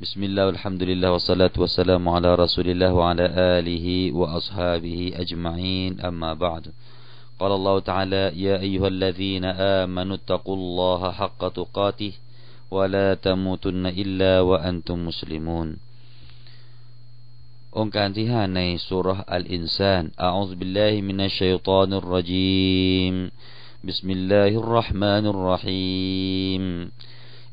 بسم الله والحمد لله والصلاة والسلام على رسول الله وعلى آله وأصحابه أجمعين أما بعد قال الله تعالى يا أيها الذين آمنوا اتقوا الله حق تقاته ولا تموتن إلا وأنتم مسلمون องค์การที่ห้าในสุรอัลอินซานอาอุซบิลลาฮิมินัชชัยฏานิรรจีม بسم الله الرحمن الرحيم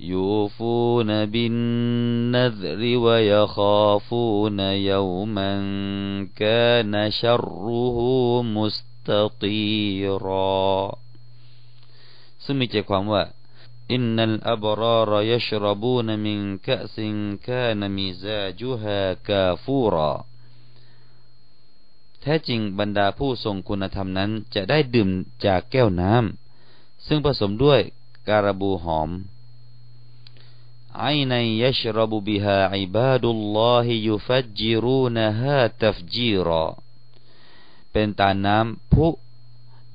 يوفون بالنذر ويخافون يوما كان شره مستطيرا ซึ่งมีใจความว่า إن الأبرار يشربون من كأس كان مزاجها كافورا แท้จริงบรรดาผู้ทรงคุณธรรมนั้นจะได้ดื่มจากแก้วน้ำซึ่งผสมด้วยการบูหอม عينا يشرب بها عباد الله يفجرونها تفجيرا เป็นตาน้ำพุ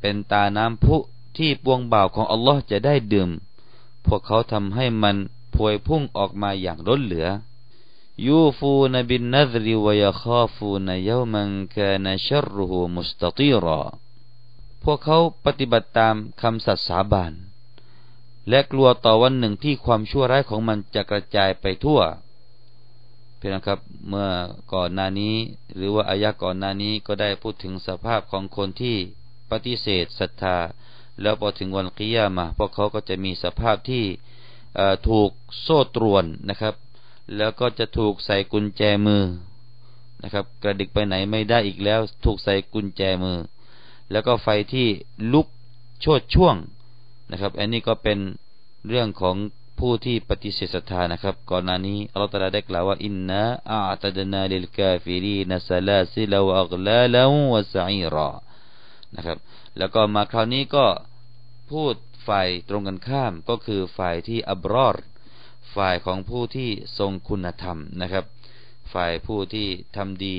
เป็นตาน้ำพุที่ปวงบ่าวของอัลลอฮ์จะได้ดื่ม พวกเขาทำให้มันพวยพุ่งออกมาอย่างล้นเหลือยูฟูนบินนัซริวยาคาฟูนยามันกานชัรุหูมุสตตีรอพวกเขาปฏิบัติตามคำสัตย์สาบาน และกลัวต่อวันหนึ่งที่ความชั่วร้ายของมันจะกระจายไปทั่วเพื่อนครับเมื่อก่อนหน้านี้ หรือว่าอายะก่อนหน้านี้ก็ได้พูดถึงสภาพของคนที่ปฏิเสธศรัทธา แล้วพอถึงวันกิยามาพวกเขาก็จะมีสภาพที่ถูกโซ่ตรวนนะครับ แล้วก็จะถูกใส่กุญแจมือนะครับ กระดิกไปไหนไม่ได้อีกแล้ว ถูกใส่กุญแจมือ แล้วก็ไฟที่ลุกโชดช่วง นะครับ อันนี้ก็เป็นเรื่องของผู้ที่ปฏิเสธศรัทธานะครับ ก่อนหน้านี้อัลลอฮฺตาลาได้กล่าวว่าإنا أعتدنا للكافرين سلاسل وأغلالا وسعيرا นะครับ แล้วก็มาคราวนี้ก็พูดฝ่ายตรงกันข้ามก็คือฝ่ายที่أبرار ฝ่ายของผู้ที่ทรงคุณธรรมนะครับ ฝ่ายผู้ที่ทำดี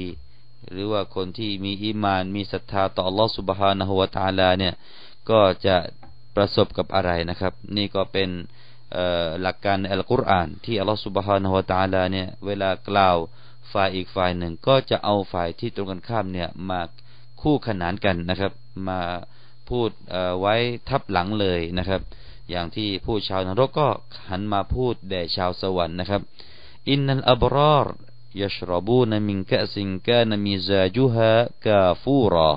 หรือว่าคนที่มีอิมาน มีศรัทธาต่ออัลลอฮฺسبحانه وتعالى เนี่ยก็จะ ประสบกับอะไรนะครับ นี่ก็เป็นหลักการในอัลกุรอานที่อัลลอฮฺสุบฮานะฮวะตาลาเนี่ยเวลากล่าวฝ่ายอีกฝ่ายหนึ่งก็จะเอาฝ่ายที่ตรงกันข้ามเนี่ยมาคู่ขนานกันนะครับ มาพูดไว้ทับหลังเลยนะครับ อย่างที่ผู้ชาวนรกก็หันมาพูดแด่ชาวสวรรค์นะครับอินนัลอับรอรยชรบูนมิงกะซิงกานมิซาจุฮะกาฟูรอ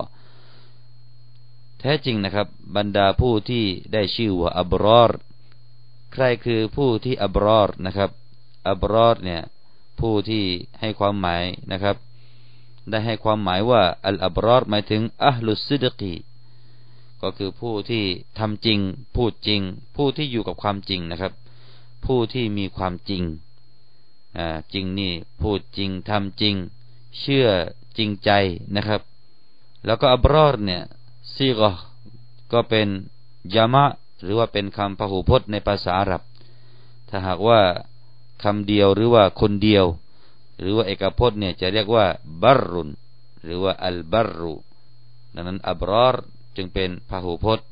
แท้จริงนะครับ บรรดาผู้ที่ได้ชื่อว่าอับรอรใครคือผู้ที่อับรอรนะครับอับรอรเนี่ยผู้ที่ให้ความหมายนะครับ ได้ให้ความหมายว่าอัลอับรอรหมายถึงอัลลุซิดกีก็คือผู้ที่ทำจริง พูดจริง ผู้ที่อยู่กับความจริงนะครับ ผู้ที่มีความจริงอ่าจริงนี่พูดจริงทำจริง เชื่อจริงใจนะครับ แล้วก็อับรอรเนี่ย ซีกก็เป็นยามะหรือว่าเป็นคำพหูพจน์ในภาษาอาหรับ ถ้าหากว่าคำเดียวหรือว่าคนเดียว หรือว่าเอกพจน์เนี่ยจะเรียกว่าบารุนหรือว่าอัลบารุดังนั้นอับรอรจึงเป็นพหูพจน์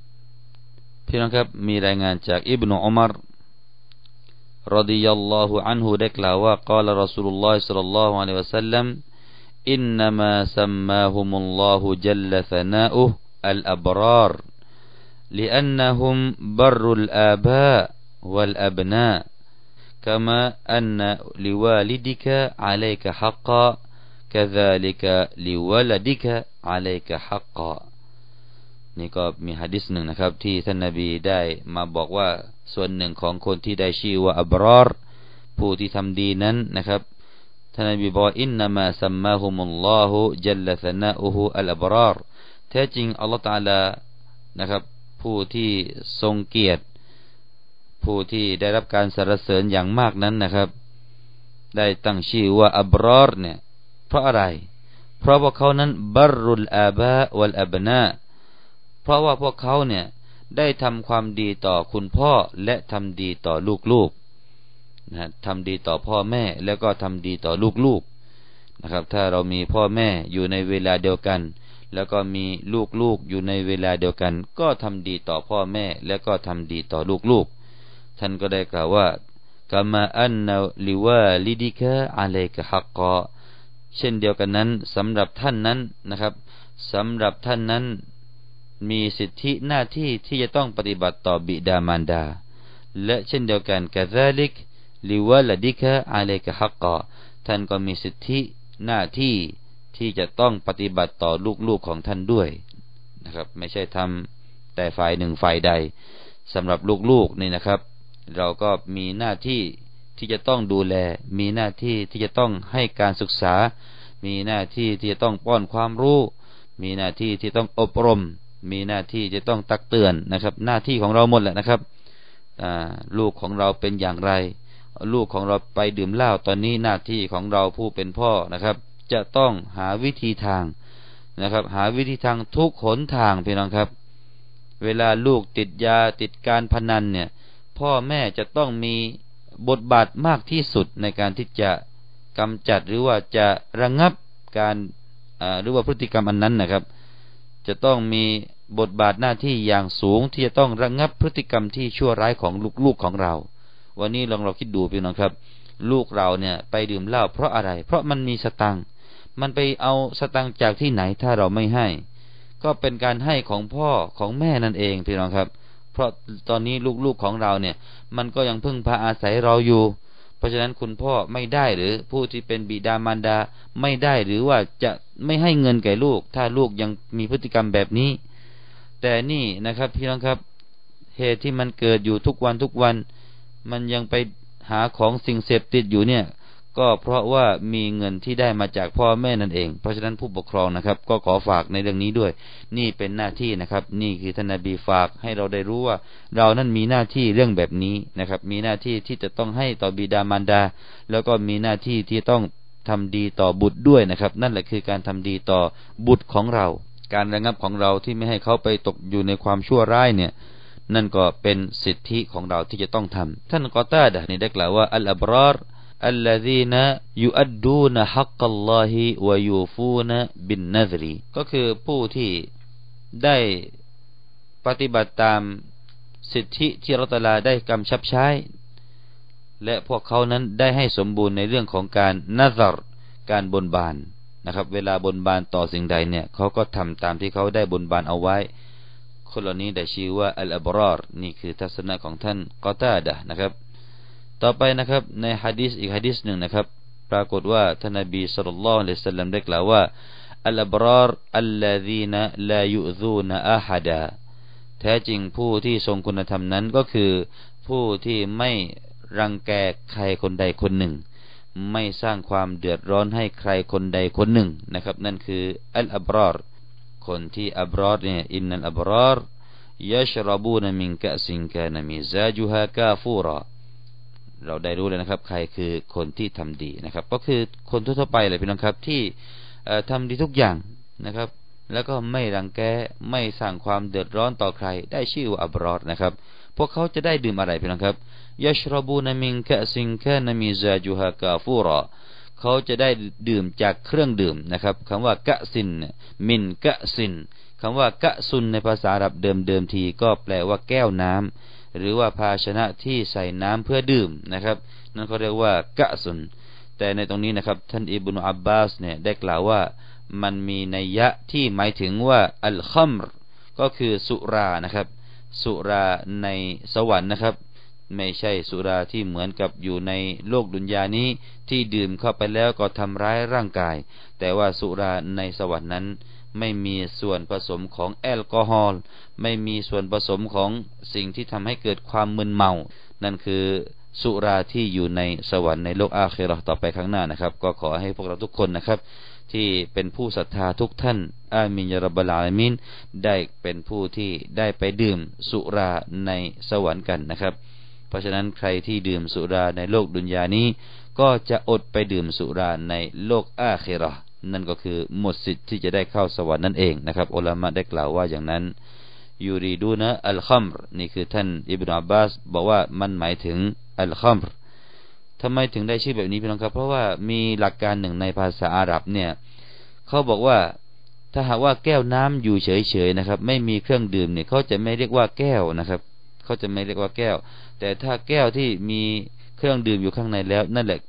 พี่น้องครับมีรายงานจากอิบนุอุมารรดิยัลลอฮุอันฮุได้กล่าวว่ากล่าวรอสูลุลลอฮ์สัลลัลลอฮุอะลัยวะสัลลัมอินนามะซัมมาฮุมุลลอฮุจัลลัฟนาอุ الأبرار لأنهم بر الآباء والأبناء كما أن لوالدك عليك حقا كذلك لولدك عليك حقا นี่ก็มีฮะดิษหนึ่งนะครับ ที่ท่านนาบีได้มาบอกว่าส่วนหนึ่งของคนที่ได้ชื่อว่าอับรอรผู้ที่ทำดีนั้นนะครับท่านนบีบอกอินนามาสัมมาฮุมุลลอฮุจัลลซนาอูฮุอัลอบราร แท้จริงอัลลอฮฺตาลานะครับ ผู้ที่ทรงเกียรติ ผู้ที่ได้รับการสรรเสริญอย่างมากนั้นนะครับ ได้ตั้งชื่อว่าأبرار เนี่ยเพราะอะไร เพราะว่าเขานั้นبروا الآباء والأبناءเพราะว่าพวกเขาเนี่ยได้ทำความดีต่อคุณพ่อและทำดีต่อลูกๆนะทำดีต่อพ่อแม่แล้วก็ทำดีต่อลูกๆนะครับ ถ้าเรามีพ่อแม่อยู่ในเวลาเดียวกัน แล้วก็มีลูกๆอยู่ในเวลาเดียวกัน ก็ทำดีต่อพ่อแม่ แล้วก็ทำดีต่อลูกๆ ท่านก็ได้กล่าวว่ากามาอันนาลิวาลิดิกะอะลัยกะฮักกอเช่นเดียวกันนั้นสำหรับท่านนั้นนะครับสำหรับท่านนั้นมีสิทธิหน้าที่ที่จะต้องปฏิบัติต่อบิดามารดา และเช่นเดียวกันกะซาลิกลิวะลดิกะอาเลกะฮักกอท่านก็มีสิทธิหน้าที่ ที่จะต้องปฏิบัติต่อลูกๆของท่านด้วยนะครับ ไม่ใช่ทำแต่ฝ่ายหนึ่งฝ่ายใดสำหรับลูกๆนี่นะครับ เราก็มีหน้าที่ที่จะต้องดูแล มีหน้าที่ที่จะต้องให้การศึกษา มีหน้าที่ที่จะต้องป้อนความรู้ มีหน้าที่ที่ต้องอบรม มีหน้าที่จะต้องตักเตือนนะครับ หน้าที่ของเราหมดแหละนะครับลูกของเราเป็นอย่างไร ลูกของเราไปดื่มเหล้าตอนนี้หน้าที่ของเราผู้เป็นพ่อนะครับ จะต้องหาวิธีทางนะครับ หาวิธีทางทุกขนทางพี่น้องครับ เวลาลูกติดยาติดการพนันเนี่ย พ่อแม่จะต้องมีบทบาทมากที่สุดในการที่จะกำจัดหรือว่าจะระงงับการหรือว่าพฤติกรรมอันนั้นนะครับ จะต้องมีบทบาทหน้าที่อย่างสูงที่จะต้องระงงับพฤติกรรมที่ชั่วร้ายของลูกๆของเรา วันนี้ลองเราคิดดูพี่น้องครับ ลูกเราเนี่ยไปดื่มเหล้าเพราะอะไร เพราะมันมีสตังค์ มันไปเอาสตังจากที่ไหนถ้าเราไม่ให้ ก็เป็นการให้ของพ่อของแม่นั่นเองพี่น้องครับ เพราะตอนนี้ลูกๆของเราเนี่ย มันก็ยังพึ่งพาอาศัยเราอยู่ เพราะฉะนั้นคุณพ่อไม่ได้หรือผู้ที่เป็นบิดามารดาไม่ได้หรือว่าจะไม่ให้เงินแก่ลูก ถ้าลูกยังมีพฤติกรรมแบบนี้ แต่นี่นะครับพี่น้องครับเหตุที่มันเกิดอยู่ทุกวันทุกวัน มันยังไปหาของสิ่งเสพติดอยู่เนี่ย ก็เพราะว่ามีเงินที่ได้มาจากพ่อแม่นั่นเอง เพราะฉะนั้นผู้ปกครองนะครับ ก็ขอฝากในเรื่องนี้ด้วย นี่เป็นหน้าที่นะครับ นี่คือท่านนบีฝากให้เราได้รู้ว่า เรานั้นมีหน้าที่เรื่องแบบนี้นะครับ มีหน้าที่ที่จะต้องให้ต่อบิดามารดา แล้วก็มีหน้าที่ที่ต้องทำดีต่อบุตรด้วยนะครับ นั่นแหละคือการทำดีต่อบุตรของเรา การระงับของเราที่ไม่ให้เขาไปตกอยู่ในความชั่วร้ายเนี่ยนั่นก็เป็นสิทธิของเราที่จะต้องทำท่านกอต้าดะนี่ได้กล่าวว่าอัลอับราร الذين يؤدون حق الله ويوفون بالنذر ก็คือผู้ที่ได้ปฏิบัติตามสิทธิที่รัตลาได้กำชับใช้ และพวกเขานั้นได้ให้สมบูรณ์ในเรื่องของการนัซรการบนบานนะครับ เวลาบนบานต่อสิ่งใดเนี่ยเขาก็ทำตามที่เขาได้บนบานเอาไว้ คนเหล่านี้ได้ชื่อว่าอัลอับรอรนี่คือทัศนะของท่านกอตาดะนะครับ ต่อไปนะครับในฮะดิษอีกฮะดิษหนึ่งนะครับ ปรากฏว่าท่านนบีสุลต่านละอัลสลัมได้กล่าวว่าอัลบรารอัลลดีนลายุซูนอาฮัดาแท้จริงผู้ที่ทรงคุณธรรมนั้นก็คือผู้ที่ไม่รังแกใครคนใดคนหนึ่ง ไม่สร้างความเดือดร้อนให้ใครคนใดคนหนึ่งนะครับ นั่นคืออัลอับรารคนที่อับรารเนี่ยอินนัลอับรารยชรบูนมินกะซินกานมิซาจุฮากาฟูรา เราได้รู้เลยนะครับ ใครคือคนที่ทำดีนะครับ ก็คือคนทั่วไปเลยพี่น้องครับ ที่ทำดีทุกอย่างนะครับ แล้วก็ไม่รังแกไม่สร้างความเดือดร้อนต่อใคร ได้ชื่อว่าอับรอดนะครับ พวกเขาจะได้ดื่มอะไรพี่น้องครับยชรบูนามิงกะซิงแค่นมีซาจูฮากาฟูรอเขาจะได้ดื่มจากเครื่องดื่มนะครับคำว่ากะซินมินกะซินคำว่ากะซุนในภาษาอาหรับเดิมเดิมทีก็แปลว่าแก้วน้ำ หรือว่าภาชนะที่ใส่น้ำเพื่อดื่มนะครับ นั่นเขาเรียกว่ากะสุน แต่ในตรงนี้นะครับ ท่านอิบุอับบาสเนี่ยได้กล่าวว่ามันมีนัยยะที่หมายถึงว่าอัลคัมรก็คือสุรานะครับ สุราในสวรรค์นะครับ ไม่ใช่สุราที่เหมือนกับอยู่ในโลกดุนยานี้ที่ดื่มเข้าไปแล้วก็ทำร้ายร่างกาย แต่ว่าสุราในสวรรค์นั้น ไม่มีส่วนผสมของแอลกอฮอล์ไม่มีส่วนผสมของสิ่งที่ทำให้เกิดความมึนเมา นั่นคือสุราที่อยู่ในสวรรค์ในโลกอาเครอต่อไปข้างหน้านะครับ ก็ขอให้พวกเราทุกคนนะครับ ที่เป็นผู้ศรัทธาทุกท่าน อามินยารบลาลามินได้เป็นผู้ที่ได้ไปดื่มสุราในสวรรค์กันนะครับ เพราะฉะนั้นใครที่ดื่มสุราในโลกดุนยานี้ ก็จะอดไปดื่มสุราในโลกอาเครอ นั่นก็คือหมดสิทธิ์ที่จะได้เข้าสวรรค์นั่นเองนะครับอัลลอฮ์ได้กล่าวว่าอย่างนั้นยูรีดูนะอัลคัมรนี่คือท่านอิบนาอับบาสบอกว่ามันหมายถึงอัลคัมรทำไมถึงได้ชื่อแบบนี้พี่น้องครับ เพราะว่ามีหลักการหนึ่งในภาษาอาหรับเนี่ยเขาบอกว่าถ้าหากว่าแก้วน้ำอยู่เฉยๆนะครับ ไม่มีเครื่องดื่มเนี่ยเขาจะไม่เรียกว่าแก้วนะครับเขาจะไม่เรียกว่าแก้ว แต่ถ้าแก้วที่มีเครื่องดื่มอยู่ข้างในแล้ว นั่นแหละ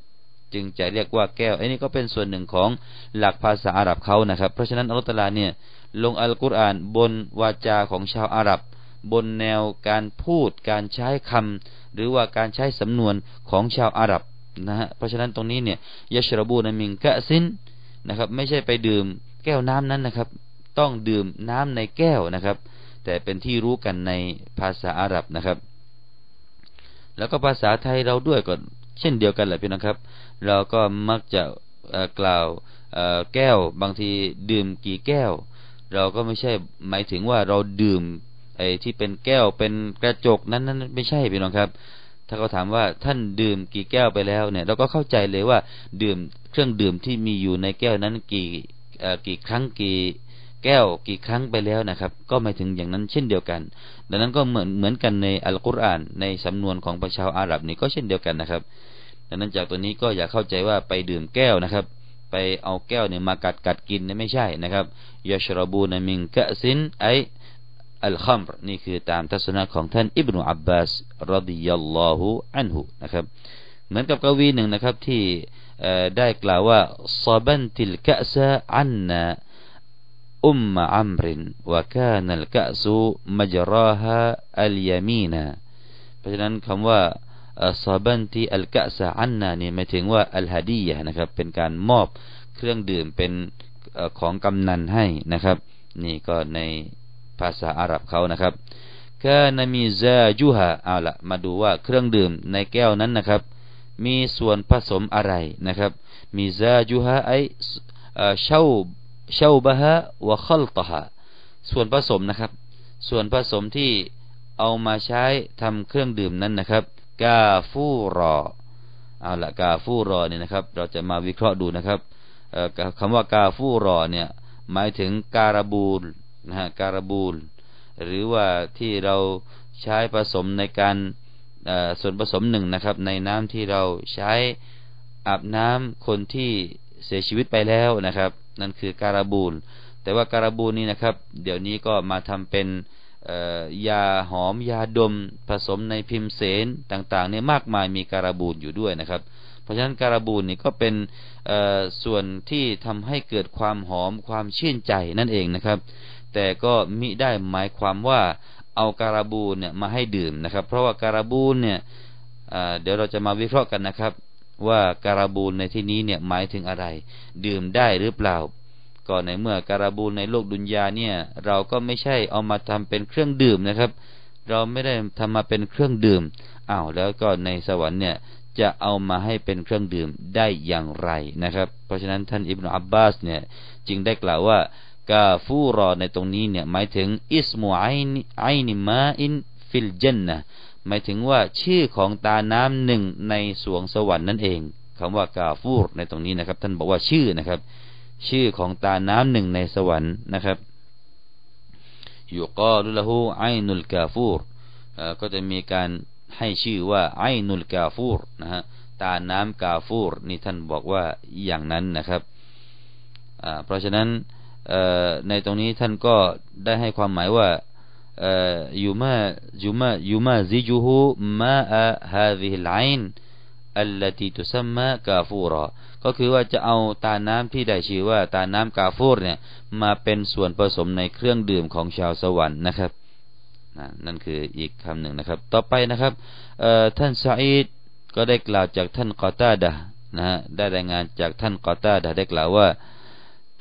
จึงจะเรียกว่าแก้วอันนี้ก็เป็นส่วนหนึ่งของหลักภาษาอาหรับเขานะครับ เพราะฉะนั้นอัลลอฮฺตลาเนี่ยลงอัลกุรอานบนวาจาของชาวอาหรับบนแนวการพูดการใช้คำหรือว่าการใช้สำนวนของชาวอาหรับนะฮะเพราะฉะนั้นตรงนี้เนี่ยยชรบูนมิงกะซินนะครับ ไม่ใช่ไปดื่มแก้วน้ำนั้นนะครับ ต้องดื่มน้ำในแก้วนะครับ แต่เป็นที่รู้กันในภาษาอาหรับนะครับ แล้วก็ภาษาไทยเราด้วยก็เช่นเดียวกันแหละพี่น้องครับ เราก็มักจะกล่าวแก้วบางทีดื่มกี่แก้ว เราก็ไม่ใช่หมายถึงว่าเราดื่มไอ้ที่เป็นแก้วเป็นกระจกนั้นนั้นไม่ใช่พี่น้องครับ ถ้าเขาถามว่าท่านดื่มกี่แก้วไปแล้วเนี่ย เราก็เข้าใจเลยว่าดื่มเครื่องดื่มที่มีอยู่ในแก้วนั้นกี่กี่ครั้งกี่แก้วกี่ครั้งไปแล้วนะครับ ก็หมายถึงอย่างนั้นเช่นเดียวกัน ดังนั้นก็เหมือนเหมือนกันในอัลกุรอานในสำนวนของประชาอาหรับนี่ก็เช่นเดียวกันนะครับ ดังนั้นจากตัวนี้ก็อย่าเข้าใจว่าไปดื่มแก้วนะครับ ไปเอาแก้วเนี่ยมากัดกัดกินเนี่ยไม่ใช่นะครับยาชรบูนมิงกะซินไออัลคัมรนี่คือตามทัศนะของท่านอิบนุอับบาสรดิยัลลอฮุอันหุนะครับ เหมือนกับกวีหนึ่งนะครับที่ได้กล่าวว่าซาบันติลกะซะอันนาอุมมะอัมรินวะกานัลกะซูมจราฮะอัลยามีนาเพราะฉะนั้นคำว่า ซาบันติอัลกะซะอันนาเนี่ยหมายถึงว่าอัลฮดียะนะครับ เป็นการมอบเครื่องดื่มเป็นของกำนันให้นะครับ นี่ก็ในภาษาอาหรับเขานะครับกานมีซาจูฮะเอาละมาดูว่าเครื่องดื่มในแก้วนั้นนะครับ มีส่วนผสมอะไรนะครับ มีซาจูฮะไอเชาเชาบะฮะวะคัลตฮะส่วนผสมนะครับ ส่วนผสมที่เอามาใช้ทำเครื่องดื่มนั้นนะครับ กาฟูรอเอาละกาฟูรอเนี่ยนะครับ เราจะมาวิเคราะห์ดูนะครับคำว่ากาฟูรอเนี่ยหมายถึงการบูลนะฮะการบูล หรือว่าที่เราใช้ผสมในการส่วนผสมหนึ่งนะครับ ในน้ำที่เราใช้อาบน้ำคนที่เสียชีวิตไปแล้วนะครับ นั่นคือการบูล แต่ว่าการบูลนี้นะครับ เดี๋ยวนี้ก็มาทำเป็น ยาหอมยาดมผสมในพิมเสนต่างๆเนี่ยมากมายมีการบูลอยู่ด้วยนะครับ เพราะฉะนั้นการบูลนี่ก็เป็นส่วนที่ทำให้เกิดความหอมความชื่นใจนั่นเองนะครับ แต่ก็มิได้หมายความว่าเอาการบูลเนี่ยมาให้ดื่มนะครับ เพราะว่าการบูลเนี่ยเดี๋ยวเราจะมาวิเคราะห์กันนะครับ ว่าการบูลในที่นี้เนี่ยหมายถึงอะไร ดื่มได้หรือเปล่า ก็ในเมื่อการบูลในโลกดุนยาเนี่ย เราก็ไม่ใช่เอามาทำเป็นเครื่องดื่มนะครับ เราไม่ได้ทำมาเป็นเครื่องดื่มอ้าวแล้วก็ในสวรรค์เนี่ยจะเอามาให้เป็นเครื่องดื่มได้อย่างไรนะครับ เพราะฉะนั้นท่านอิบนุอับบาสเนี่ยจึงได้กล่าวว่าكافورا ในตรงนี้เนี่ยหมายถึงاسم عين عين ماء في الجنة หมายถึงว่าชื่อของตาน้ำหนึ่งในสรวงสวรรค์นั่นเองคำว่าكافور ในตรงนี้นะครับ ท่านบอกว่าชื่อนะครับ ชื่อของตาน้ำหนึ่งในสวรรค์นะครับอยู่ก็ลุละหูไอนุลกาฟูรก็จะมีการให้ชื่อว่าไอนุลกาฟูรนะฮะตาน้ำกาฟูรนี่ท่านบอกว่าอย่างนั้นนะครับเพราะฉะนั้นในตรงนี้ท่านก็ได้ให้ความหมายว่ายูมายูมายูมาซิจูฮูมาอะฮาซิฮิลไอน อัลลตีตุซัมมะกาฟูรอก็คือว่าจะเอาตาน้ำที่ได้ชื่อว่าตาน้ำกาฟูรเนี่ยมาเป็นส่วนผสมในเครื่องดื่มของชาวสวรรค์นะครับนั่นคืออีกคำหนึ่งนะครับ ต่อไปนะครับท่านซาอิดก็ได้กล่าวจากท่านกอตาดะนะฮะได้รายงานจากท่านกอตาดะได้กล่าวว่า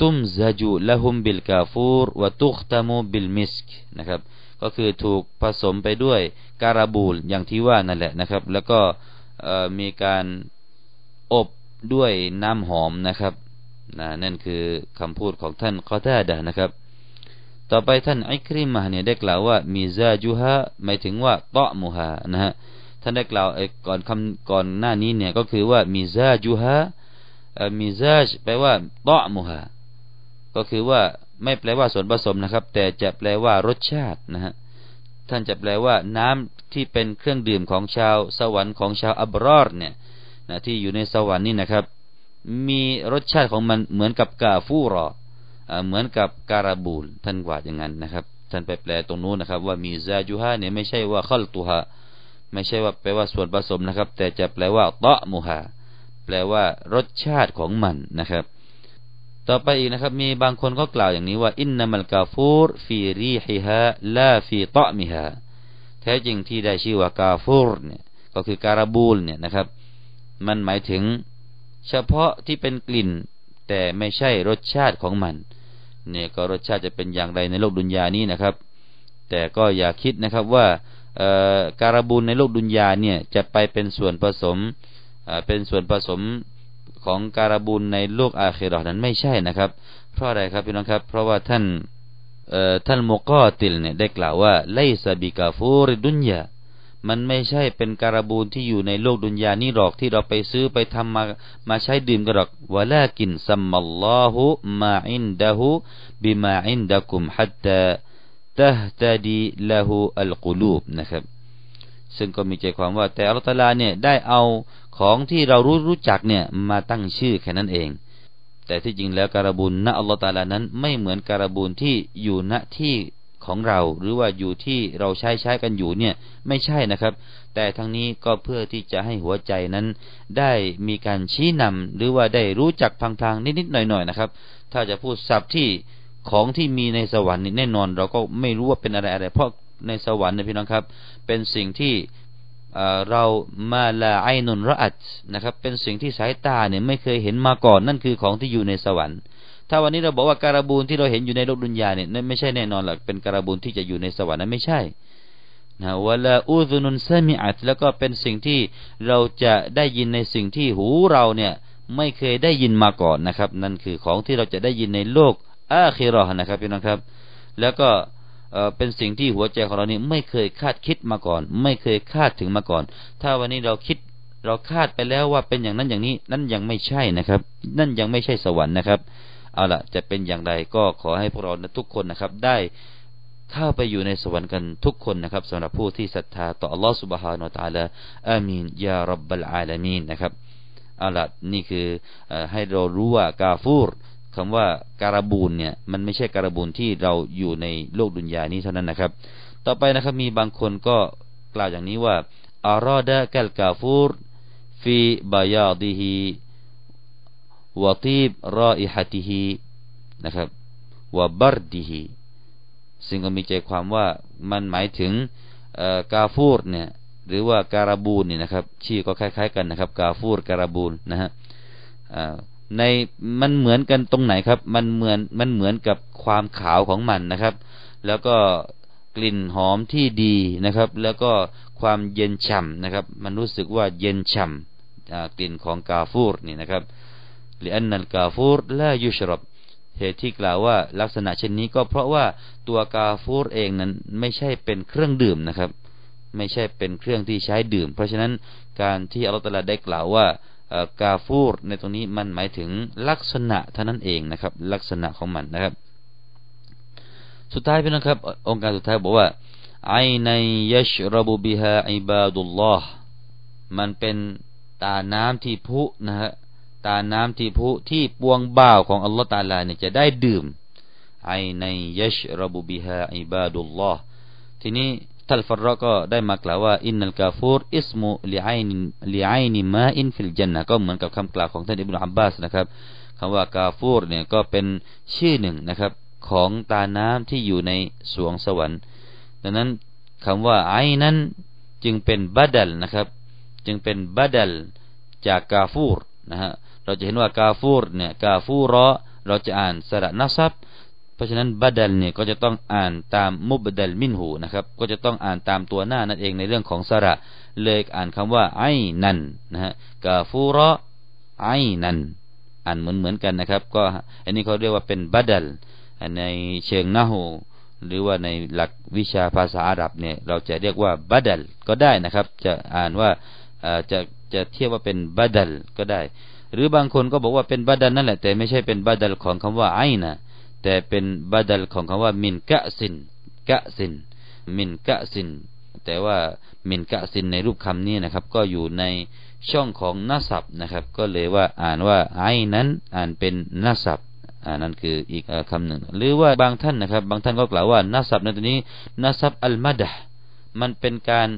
ตุมซาจูละหุมบิลกาฟูรวะตุขตามูบิลมิสกนะครับก็คือถูกผสมไปด้วยการบูลอย่างที่ว่านั่นแหละนะครับ แล้วก็ มีการอบด้วยน้ำหอมนะครับนะนั่นคือคำพูดของท่านกอตาดะนะครับ ต่อไปท่านอิคริมะเนี่ยได้กล่าวว่ามีซาจูฮะหมายถึงว่าเตอมูฮะนะฮะท่านได้กล่าวก่อนคำก่อนหน้านี้เนี่ยก็คือว่ามีซาจูฮะมีซาจแปลว่าเตอมูฮะก็คือว่าไม่แปลว่าส่วนผสมนะครับ แต่จะแปลว่ารสชาตินะฮะ ท่านจะแปลว่าน้ำที่เป็นเครื่องดื่มของชาวสวรรค์ของชาวอับรอดเนี่ยนะที่อยู่ในสวรรค์นี่นะครับ มีรสชาติของมันเหมือนกับกาฟูรอเหมือนกับการาบูล ท่านว่าอย่างนั้นนะครับ ท่านไปแปลตรงนู้นนะครับ ว่ามีซาจูฮาเนี่ยไม่ใช่ว่าขัลตุฮาไม่ใช่ว่าแปลว่าส่วนผสมนะครับ แต่จะแปลว่าตะมูฮาแปลว่ารสชาติของมันนะครับ ต่อไปอีกนะครับ มีบางคนก็กล่าวอย่างนี้ว่าอินนามัลกาฟูรฟีรีฮิฮาลาฟีตะมิฮาแท้จริงที่ได้ชื่อว่ากาฟูรเนี่ยก็คือการาบูลเนี่ยนะครับ มันหมายถึงเฉพาะที่เป็นกลิ่น แต่ไม่ใช่รสชาติของมัน เนี่ยก็รสชาติจะเป็นอย่างไรในโลกดุนยานี้นะครับ แต่ก็อย่าคิดนะครับว่าการบูลในโลกดุนยาเนี่ยจะไปเป็นส่วนผสมเป็นส่วนผสม ของการบูลในโลกอาเครอนั้นไม่ใช่นะครับ เพราะอะไรครับพี่น้องครับ เพราะว่าท่านท่านโมกอติลเนี่ยได้กล่าวว่าไลซาบิกาฟูริดุนยามันไม่ใช่เป็นการบูลที่อยู่ในโลกดุนยานี่หรอกที่เราไปซื้อไปทำมามาใช้ดื่มกันหรอกولكن سمى الله ما عنده بما عندكم حتى تهتدي له القلوب นะครับ ซึ่งก็มีใจความว่าแต่อัลลอฮฺเนี่ยได้เอาของที่เรารู้รู้จักเนี่ยมาตั้งชื่อแค่นั้นเอง แต่ที่จริงแล้วการบูลณอัลลอฮฺตาลานั้นไม่เหมือนการบูลที่อยู่ณที่ของเราหรือว่าอยู่ที่เราใช้ใช้กันอยู่เนี่ยไม่ใช่นะครับ แต่ทั้งนี้ก็เพื่อที่จะให้หัวใจนั้น ได้มีการชี้นำหรือว่าได้รู้จักพังๆนิดๆหน่อยๆนะครับ ถ้าจะพูดศัพท์ที่ของที่มีในสวรรค์นี่แน่นอน เราก็ไม่รู้ว่าเป็นอะไรอะไรเพราะ ในสวรรค์นะพี่น้องครับ เป็นสิ่งที่เรามาลาไอนุนรอัดนะครับ เป็นสิ่งที่สายตาเนี่ยไม่เคยเห็นมาก่อนนั่นคือของที่อยู่ในสวรรค์ ถ้าวันนี้เราบอกว่าการบูนที่เราเห็นอยู่ในโลกดุนยาเนี่ยนั่นไม่ใช่แน่นอนหรอกเป็นการบูนที่จะอยู่ในสวรรค์นั้นไม่ใช่นะวลาอูซุนุนซามิอัตแล้วก็เป็นสิ่งที่เราจะได้ยินในสิ่งที่หูเราเนี่ยไม่เคยได้ยินมาก่อนนะครับ นั่นคือของที่เราจะได้ยินในโลกอาคิรอนะครับพี่น้องครับ แล้วก็ เป็นสิ่งที่หัวใจของเรานี่ไม่เคยคาดคิดมาก่อน ไม่เคยคาดถึงมาก่อน ถ้าวันนี้เราคิดเราคาดไปแล้วว่าเป็นอย่างนั้นอย่างนี้นั่นยังไม่ใช่นะครับ นั่นยังไม่ใช่สวรรค์นะครับ เอาละจะเป็นอย่างไรก็ขอให้พวกเราทุกคนนะครับ ได้เข้าไปอยู่ในสวรรค์กันทุกคนนะครับ สำหรับผู้ที่ศรัทธาต่ออัลลอฮฺสุบฮานาอัลลอฮฺอามีนยารับบัลอาลามีนนะครับเอาละนี่คือให้เรารู้ว่ากาฟูร คำว่าการบูลเนี่ยมันไม่ใช่การบูลที่เราอยู่ในโลกดุนยานี้เท่านั้นนะครับ ต่อไปนะครับมีบางคนก็กล่าวอย่างนี้ว่าอารอดะกัลกาฟูรฟีบายาดิฮีวะตีบรออิฮัติฮีนะครับวะบารดิฮีซึ่งก็มีใจความว่ามันหมายถึงกาฟูรเนี่ยหรือว่าการบูลเนี่ยนะครับชื่อก็คล้ายๆกันนะครับ กาฟูรการบูลนะฮะ ในมันเหมือนกันตรงไหนครับ มันเหมือนมันเหมือนกับความขาวของมันนะครับ แล้วก็กลิ่นหอมที่ดีนะครับ แล้วก็ความเย็นฉ่ำนะครับ มันรู้สึกว่าเย็นฉ่ำกลิ่นของกาฟูรนี่นะครับหรืออันนันกาฟูรละยุชรบเหตุที่กล่าวว่าลักษณะเช่นนี้ก็เพราะว่าตัวกาฟูรเองนั้นไม่ใช่เป็นเครื่องดื่มนะครับ ไม่ใช่เป็นเครื่องที่ใช้ดื่ม เพราะฉะนั้นการที่อัลลอฮฺได้กล่าวว่า กาฟูรในตรงนี้มันหมายถึงลักษณะเท่านั้นเองนะครับ ลักษณะของมันนะครับ สุดท้ายพี่นะครับ องค์การสุดท้ายบอกว่าไอในยัชรบุบิฮาอิบาดุลลอฮ์มันเป็นตาน้ำที่พุนะฮะตาน้ำที่พุที่ปวงบ่าวของอัลลอฮ์ตาลาเนี่ยจะได้ดื่มไอในยัชรบุบิฮาอิบาดุลลอฮ์ทีนี้ ท่านฟัรรออ์ก็ได้มากล่าวว่าإن الكافور اسم لعين لعين ماء في الجنة ก็เหมือนกับคำกล่าวของท่านอิบนุอับบาสนะครับคำว่าكافور เนี่ยก็เป็นชื่อหนึ่งนะครับ ของตาน้ำที่อยู่ในสรวงสวรรค์ ดังนั้นคำว่า عينا จึงเป็น بدل นะครับ จึงเป็น بدل จาก كافور นะฮะเราจะเห็นว่าكافور เนี่ย كافورا เราจะอ่านสระ نصب ราะฉะนั้นบัดัลเนี่ยก็จะต้องอ่านตามมุบดัลมินหูนะครับ ก็จะต้องอ่านตามตัวหน้านั่นเองในเรื่องของสระเลยอ่านคำว่าไอ้นันนะฮะกาฟูรอไอ้นันอ่านเหมือนเหมือนกันนะครับ ก็อันนี้เขาเรียกว่าเป็นบัดัลในเชิงนาหูหรือว่าในหลักวิชาภาษาอาหรับเนี่ยเราจะเรียกว่าบัดัลก็ได้นะครับ จะอ่านว่าจะจะเทียบว่าเป็นบัดัลก็ได้ หรือบางคนก็บอกว่าเป็นบัดัลนั่นแหละแต่ไม่ใช่เป็นบัดัลของคำว่าไอ้นะ แต่เป็นบาดัลของคำว่ามินกะสินกะสิน มินกะซิน แต่ว่ามินกะซินในรูปคำนี้นะครับ ก็อยู่ในช่องของนัสับนะครับ ก็เลยว่าอ่านว่าไอ้นั้นอ่านเป็นนัสับอ่านั่นคืออีกคำหนึ่ง หรือว่าบางท่านนะครับ บางท่านก็กล่าวว่านัสับในตัวนี้นัสับอัลมาดะมันเป็นการ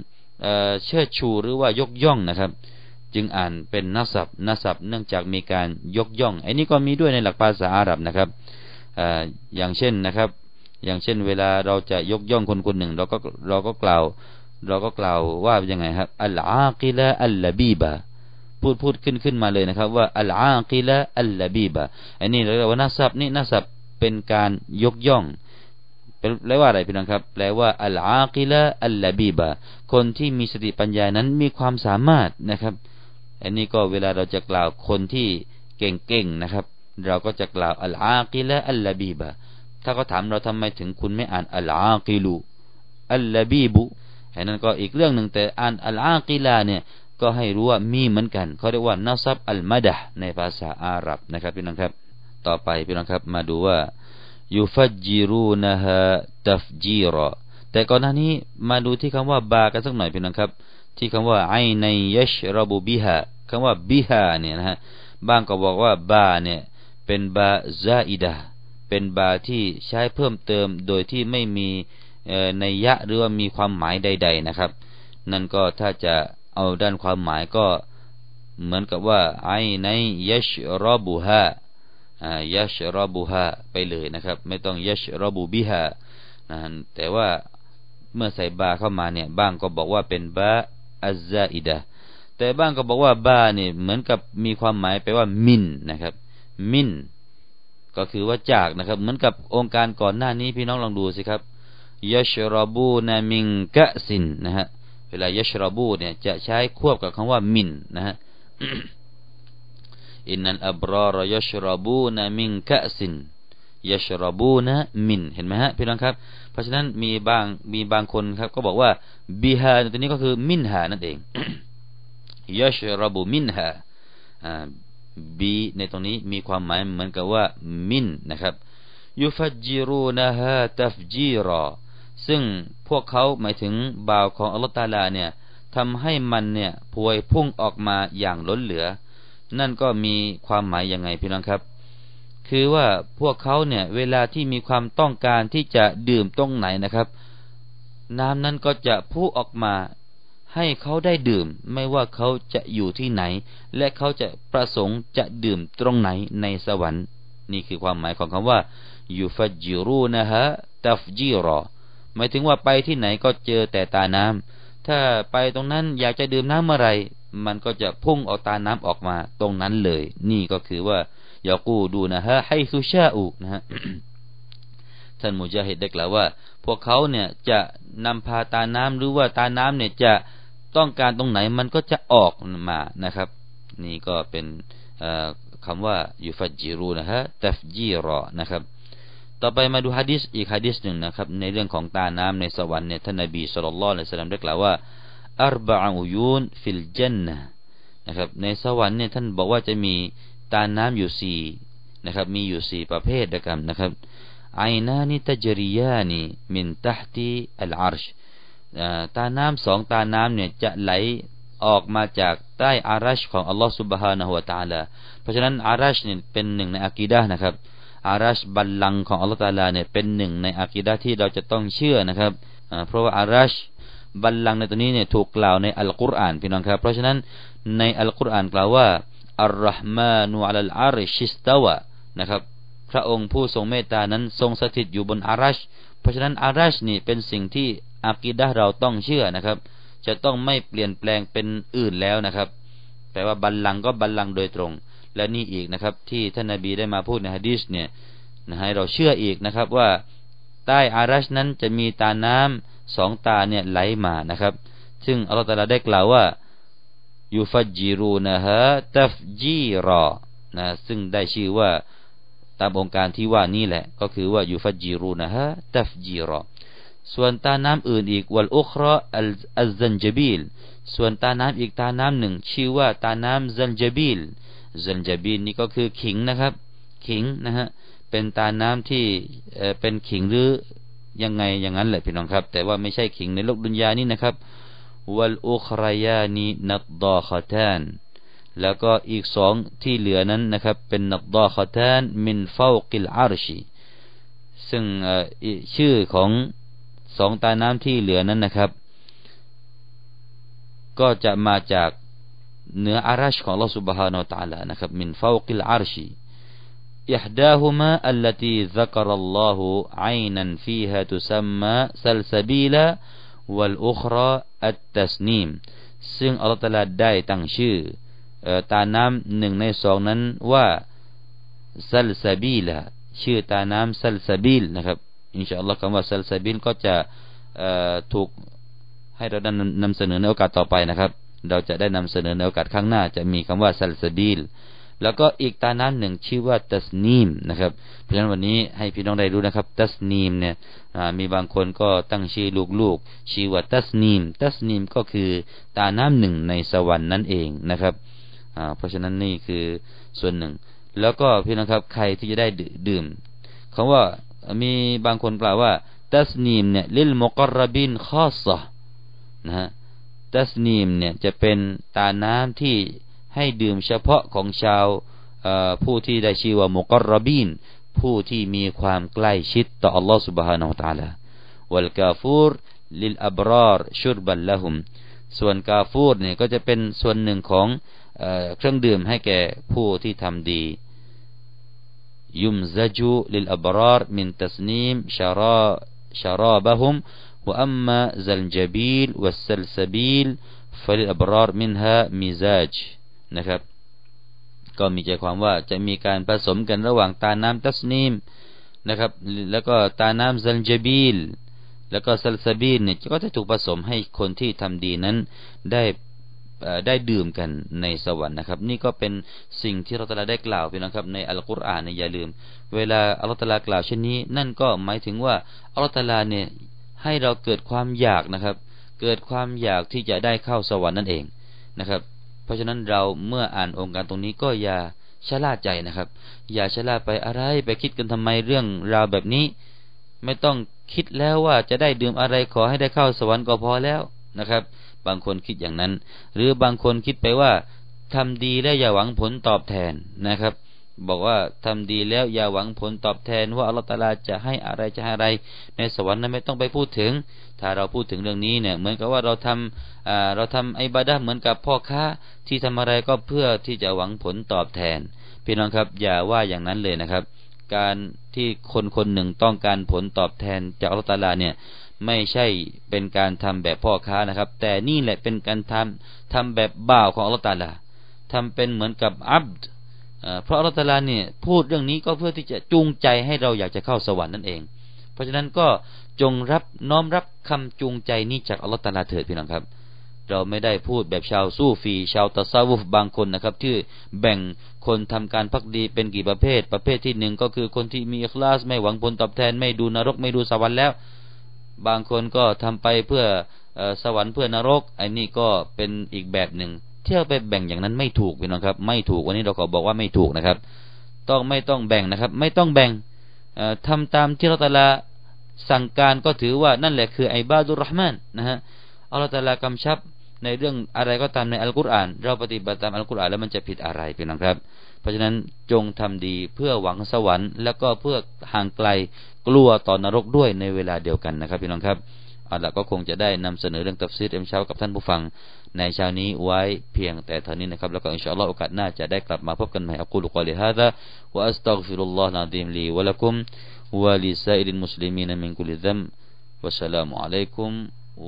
เชิดชูหรือว่ายกย่องนะครับ จึงอ่านเป็นนัสับนัสับเนื่องจากมีการยกย่องไอ้นี้ก็มีด้วยในหลักภาษาอาหรับนะครับ อย่างเช่นนะครับ อย่างเช่น เวลาเราจะยกย่องคนคนหนึ่ง เราก็เราก็กล่าว เราก็กล่าวว่ายังไงครับอัลอากิละอัลลบีบะพูดพูดขึ้นขึ้นมาเลยนะครับ ว่าอัลอากิละอัลลบีบะอันนี้เราเรียกว่านัสับนี่นัสับเป็นการยกย่องแปลว่าอะไรพี่น้องครับ แปลว่าอัลอากิละอัลลบีบะคนที่มีสติปัญญานั้นมีความสามารถนะครับ อันนี้ก็เวลาเราจะกล่าวคนที่เก่งๆนะครับ เราก็จะกล่าวอัลอากิละอัลลบีบะถ้าเขาถามเราทำไมถึงคุณไม่อ่านอัลอากิลูอัลลบีบุอันนั้นก็อีกเรื่องหนึ่งแต่อ่านอัลอากิลาเนี่ยก็ให้รู้ว่ามีเหมือนกันเขาเรียกว่านัซับอัลมาดะในภาษาอาหรับนะครับพี่น้องครับ ต่อไปพี่น้องครับมาดูว่ายุฟัจจิรูนะฮะตัฟจีรอแต่ก่อนหน้านี้มาดูที่คำว่าบากันสักหน่อยพี่น้องครับ ที่คำว่าไอในยชรบุบิฮะคำว่าบิฮะเนี่ยนะฮะบางก็บอกว่าบาเนี่ย เป็นบาซาอิดะเป็นบาที่ใช้เพิ่มเติมโดยที่ไม่มีในยะหรือว่ามีความหมายใด ๆนะครับ นั่นก็ถ้าจะเอาด้านความหมายก็เหมือนกับว่าไอในยัชรบุฮะยัชรบุฮะไปเลยนะครับ ไม่ต้องยัชรบุบิฮะนะแต่ว่าเมื่อใส่บาเข้ามาเนี่ยบ้างก็บอกว่าเป็นบาอัซาอิดะแต่บ้างก็บอกว่าบาเนี่ยเหมือนกับมีความหมายไปว่ามินนะครับ มินก็คือว่าจากนะครับ เหมือนกับองค์การก่อนหน้านี้พี่น้องลองดูสิครับยัชรบูนามิงกะสินนะฮะเวลายัชรบูเนี่ยจะใช้ควบกับคำว่ามินนะฮะอินนัลอับรารยัชรบูนามิงกะสินยัชรบูนะมินเห็นไหมฮะพี่น้องครับ เพราะฉะนั้นมีบางมีบางคนครับ ก็บอกว่าบิฮาตัวนี้ก็คือมินฮานั่นเองยัชรบูมินฮา บีในตรงนี้มีความหมายเหมือนกับว่ามินนะครับยุฟัจจิรูนะฮะตัฟจีรอซึ่งพวกเขาหมายถึงบ่าวของอัลลอฮฺตาลาเนี่ยทำให้มันเนี่ยพวยพุ่งออกมาอย่างล้นเหลือ นั่นก็มีความหมายยังไงพี่น้องครับ คือว่าพวกเขาเนี่ยเวลาที่มีความต้องการที่จะดื่มตรงไหนนะครับ น้ำนั้นก็จะพุ่งออกมา ให้เขาได้ดื่ม ไม่ว่าเขาจะอยู่ที่ไหน และเขาจะประสงค์จะดื่มตรงไหนในสวรรค์ นี่คือความหมายของคำว่ายูฟัจิรูนะฮะตัฟจีรอหมายถึงว่าไปที่ไหนก็เจอแต่ตาน้ำถ้าไปตรงนั้นอยากจะดื่มน้ำเมื่อไร มันก็จะพุ่งออกตาน้ำออกมาตรงนั้นเลย นี่ก็คือว่ายากูดูนะฮะให้สุชาอุนะฮะท่านมุจาฮิดได้กล่าวว่า พวกเขาเนี่ยจะนำพาตาน้ำหรือว่าตาน้ำเนี่ยจะ ต้องการตรงไหนมันก็จะออกมานะครับ นี่ก็เป็นคำว่าيفجرونها تفجيرا นะครับ ต่อไปมาดูฮะดิษอีกฮะดิษหนึ่งนะครับ ในเรื่องของตาน้ำในสวรรค์เนี่ยท่านนบีصلى الله عليه وسلم ได้กล่าวว่าأربع عيون في الجنة นะครับ ในสวรรค์เนี่ยท่านบอกว่าจะมีตาน้ำอยู่สี่นะครับ มีอยู่สี่ประเภทนนะครับไอนานิตจริยานีมินตัตีอัลอาร์ช ตาน้ำสองตาน้ำเนี่ยจะไหลออกมาจากใต้อารัชของอัลลอฮฺสุบฮานะฮุวาตาลาเพราะฉะนั้นอารัชเนี่ยเป็นหนึ่งในอากีดะนะครับอารัชบัลลังของอัลลอฮฺตาลาเนี่ยเป็นหนึ่งในอากีดะที่เราจะต้องเชื่อนะครับเพราะว่าอารัชบัลลังในตัวนี้เนี่ยถูกกล่าวในอัลกุรอานพี่น้องครับ เพราะฉะนั้นในอัลกุรอานกล่าวว่าอัลลอฮ์มานุอัลอาริชิสตาวะนะครับ พระองค์ผู้ทรงเมตตานั้นทรงสถิตอยู่บนอารัชเพราะฉะนั้นอารัชนี่เป็นสิ่งที่ อากีดะเราต้องเชื่อนะครับ จะต้องไม่เปลี่ยนแปลงเป็นอื่นแล้วนะครับแปลว่าบัลลังก็บัลลังโดยตรง และนี่อีกนะครับ ที่ท่านนาบีได้มาพูดในฮะดีษเนี่ยนะให้เราเชื่ออีกนะครับว่าใต้อารัชนั้นจะมีตาน้ำสองตาเนี่ยไหลมานะครับ ซึ่งอัลลอฮฺตาลาได้กล่าวว่ายูฟัจจิรูนะฮะตัฟจีรอนะซึ่งได้ชื่อว่าตามองค์การที่ว่านี่แหละ ก็คือว่ายูฟัจิรูนะฮะตัฟจีรอ ส่วนตาน้ำอื่นอีกวัลอุคราอัลซันจบีลส่วนตาน้ำอีกตาน้ำหนึ่ง ชื่อว่าตาน้ำซันจบีลซันจบีนนี่ก็คือขิงนะครับ ขิงนะฮะเป็นตาน้ำที่เป็นขิงหรือยังไงอย่างนั้นแหละพี่น้องครับ แต่ว่าไม่ใช่ขิงในโลกดุนยานี้นะครับวัลอุครายานีนัดดอขทนแล้วก็อีกสองที่เหลือนั้นนะครับ เป็นنضاختان من فوق العرش ซึ่งชื่อของ สองตาน้ำที่เหลือนั้นนะครับ ก็จะมาจากเหนืออารัชของ Allah سبحانه และ تعالى นะครับมินฟาวกิลอารชี إحداهما التي ذكر الله عينا فيها تسمى سلسبيلا والأخرى التسنيم ซึ่งอัลลอฮฺตาลาได้ตั้งชื่อตาน้ำหนึ่งในสองนั้นว่าซัลซาบีลชื่อตาน้ำซัลซาบีลนะครับ อินชาอัลลอฮ์คำว่าซัลซาบีลก็จะถูกให้เรานำเสนอในโอกาสต่อไปนะครับ เราจะได้นำเสนอในโอกาสข้างหน้า จะมีคำว่าซัลซาบีลแล้วก็อีกตาน้ำหนึ่งชื่อว่าตัสนีมนะครับ เพราะฉะนั้นวันนี้ให้พี่น้องได้รู้นะครับ ตัสนีมเนี่ยมีบางคนก็ตั้งชื่อลูกๆชื่อว่าตัสนีม ตัสนีมก็คือตาน้ำหนึ่งในสวรรค์นั่นเองนะครับเพราะฉะนั้นนี่คือส่วนหนึ่ง แล้วก็พี่น้องครับใครที่จะได้ดื่มคาว่า มีบางคนกล่าวว่าตัสนีมเนี่ยลิลมุกรบินข้อสะนะฮะตัสนีมเนี่ยจะเป็นตาน้ำที่ให้ดื่มเฉพาะของชาวผู้ที่ได้ชื่อว่ามุกรบินผู้ที่มีความใกล้ชิดต่ออัลลอฮฺ سبحانه และ تعالى วัลกาฟูรลิลอับรารชุรบัลละหุมส่วนกาฟูรเนี่ยก็จะเป็นส่วนหนึ่งของเครื่องดื่มให้แก่ผู้ที่ทำดี ยุมซจูลิลอับรารมินตัสนีมชาราชาราบะฮุม وأما زلجبيل والسلسبيل فللأبرار منها مزاج นะครับก็มีใจความว่าจะมีการผสมกันระหว่างตาน้ำตัสนีมนะครับแล้วก็ตาน้ำซัลจบีลแล้วก็ซัลซาบีลเนี่ยก็จะถูกผสมให้คนที่ทำดีนั้นได้ ได้ดื่มกันในสวรรค์นะครับ นี่ก็เป็นสิ่งที่เราตลาได้กล่าวไปนะครับ ในอัลกุรอานเนี่ยอย่าลืม เวลาอัลตลากล่าวเช่นนี้ นั่นก็หมายถึงว่าอัลตลาเนี่ยให้เราเกิดความอยากนะครับ เกิดความอยากที่จะได้เข้าสวรรค์นั่นเองนะครับ เพราะฉะนั้นเราเมื่ออ่านองค์การตรงนี้ก็อย่าชะล่าใจนะครับ อย่าชะล่าไปอะไรไปคิดกันทำไมเรื่องราวแบบนี้ ไม่ต้องคิดแล้วว่าจะได้ดื่มอะไรขอให้ได้เข้าสวรรค์ก็พอแล้ว นะครับ บางคนคิดอย่างนั้น หรือบางคนคิดไปว่าทำดีแล้วอย่าหวังผลตอบแทนนะครับ บอกว่าทำดีแล้วอย่าหวังผลตอบแทน ว่าอัลลอฮฺตาลาจะให้อะไรจะให้อะไร ในสวรรค์นั้นไม่ต้องไปพูดถึง ถ้าเราพูดถึงเรื่องนี้เนี่ยเหมือนกับว่าเราทำเราทำไอบาดะเหมือนกับพ่อค้าที่ทำอะไรก็เพื่อที่จะหวังผลตอบแทนพี่น้องครับ อย่าว่าอย่างนั้นเลยนะครับ การที่คนคนหนึ่งต้องการผลตอบแทนจากอัลลอฮฺตาลาเนี่ย ไม่ใช่เป็นการทำแบบพ่อค้านะครับ แต่นี่แหละเป็นการทำทำแบบบ่าวของอัลตาลาทำเป็นเหมือนกับอับดเพราะอัลลอฮฺลาเนี่ยพูดเรื่องนี้ก็เพื่อที่จะจูงใจให้เราอยากจะเข้าสวรรค์นั่นเอง เพราะฉะนั้นก็จงรับน้อมรับคำจูงใจนี้จากอัลตาลาเถิดพี่น้องครับ เราไม่ได้พูดแบบชาวสู้ฟี ชาวตะซาวุฟบางคนนะครับ ที่แบ่งคนทำการพักดีเป็นกี่ประเภท ประเภทที่หนึ่งก็คือคนที่มีอคลาสไม่หวังผลตอบแทนไม่ดูนรกไม่ดูสวรรค์แล้ว บางคนก็ทำไปเพื่อสวรรค์เพื่อนรกไอ้นี่ก็เป็นอีกแบบหนึ่งเที่ยวไปแบ่งอย่างนั้นไม่ถูกพี่น้องครับ ไม่ถูกวันนี้เราขอบอกว่าไม่ถูกนะครับ ต้องไม่ต้องแบ่งนะครับ ไม่ต้องแบ่งทำตามที่อัลลอฮฺตะลาสั่งการก็ถือว่านั่นแหละคือعباد الرحمن นะฮะอัลลอฮฺตะลากำชับในเรื่องอะไรก็ตามในอัลกุรอาน เราปฏิบัติตามอัลกุรอานแล้วมันจะผิดอะไรพี่น้องครับ เพราะฉะนั้นจงทำดีเพื่อหวังสวรรค์ แล้วก็เพื่อห่างไกลกลัวต่อนรกด้วยในเวลาเดียวกันนะครับพี่น้องครับอัลลอฮ์ก็คงจะได้นำเสนอเรื่องตัฟซีรยามเช้ากับท่านผู้ฟังในเช้านี้ไว้เพียงแต่เท่านี้นะครับ แล้วก็อินชาอัลลอฮ์โอกาสหน้าจะได้กลับมาพบกันใหม่อักูลุกอลิฮะดะวะอัสตัฆฟิรุลลอฮ์นะดีมลีวะลักุมวะลิซาอิรินมุสลิมีนมินกุลิซัมวะสลามุอะลัยกุม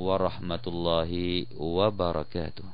วะราะห์มะตุลลอฮิวะบะเราะกาตุฮ์